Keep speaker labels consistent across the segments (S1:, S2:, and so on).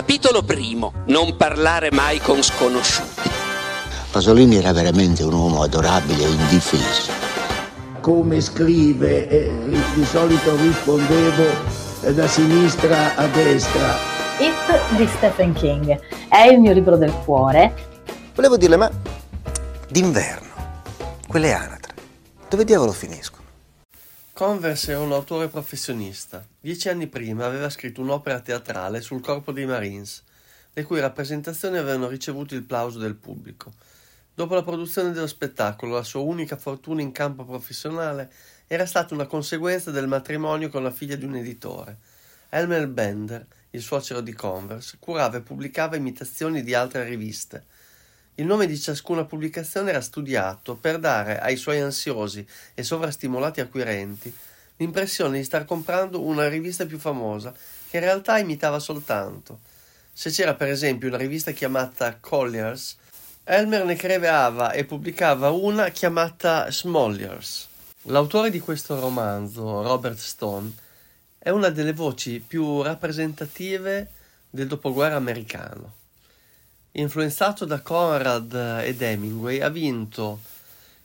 S1: Capitolo primo. Non parlare mai con sconosciuti.
S2: Pasolini era veramente un uomo adorabile e indifeso.
S3: Come scrive, eh, di solito rispondevo eh, da sinistra a destra.
S4: It di Stephen King è il mio libro del cuore.
S5: Volevo dirle, ma d'inverno, quelle anatre, dove diavolo finiscono?
S6: Converse è un autore professionista. Dieci anni prima aveva scritto un'opera teatrale sul corpo dei Marines, le cui rappresentazioni avevano ricevuto il plauso del pubblico. Dopo la produzione dello spettacolo, la sua unica fortuna in campo professionale era stata una conseguenza del matrimonio con la figlia di un editore. Elmer Bender, il suocero di Converse, curava e pubblicava imitazioni di altre riviste. Il nome di ciascuna pubblicazione era studiato per dare ai suoi ansiosi e sovrastimolati acquirenti l'impressione di star comprando una rivista più famosa, che in realtà imitava soltanto. Se c'era per esempio una rivista chiamata Colliers, Elmer ne creava e pubblicava una chiamata Smollers. L'autore di questo romanzo, Robert Stone, è una delle voci più rappresentative del dopoguerra americano. Influenzato da Conrad ed Hemingway, ha vinto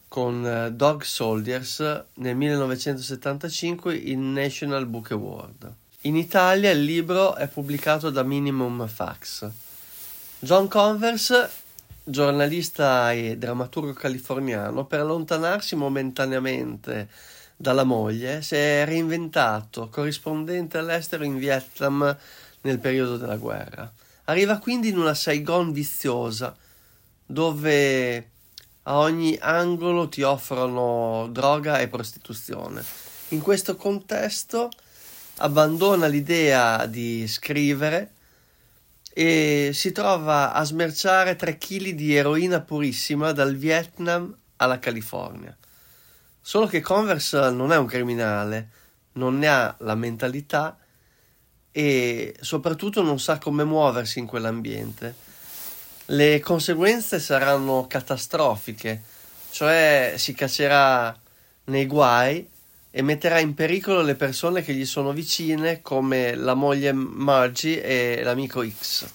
S6: con Dog Soldiers nel 1975 il National Book Award. In Italia il libro è pubblicato da Minimum Fax. John Converse, giornalista e drammaturgo californiano, per allontanarsi momentaneamente dalla moglie, si è reinventato corrispondente all'estero in Vietnam nel periodo della guerra. Arriva quindi in una Saigon viziosa, dove a ogni angolo ti offrono droga e prostituzione. In questo contesto abbandona l'idea di scrivere e si trova a smerciare 3 kg di eroina purissima dal Vietnam alla California. Solo che Converse non è un criminale, non ne ha la mentalità e soprattutto non sa come muoversi in quell'ambiente. Le conseguenze saranno catastrofiche, cioè si caccerà nei guai e metterà in pericolo le persone che gli sono vicine come la moglie Margie e l'amico X.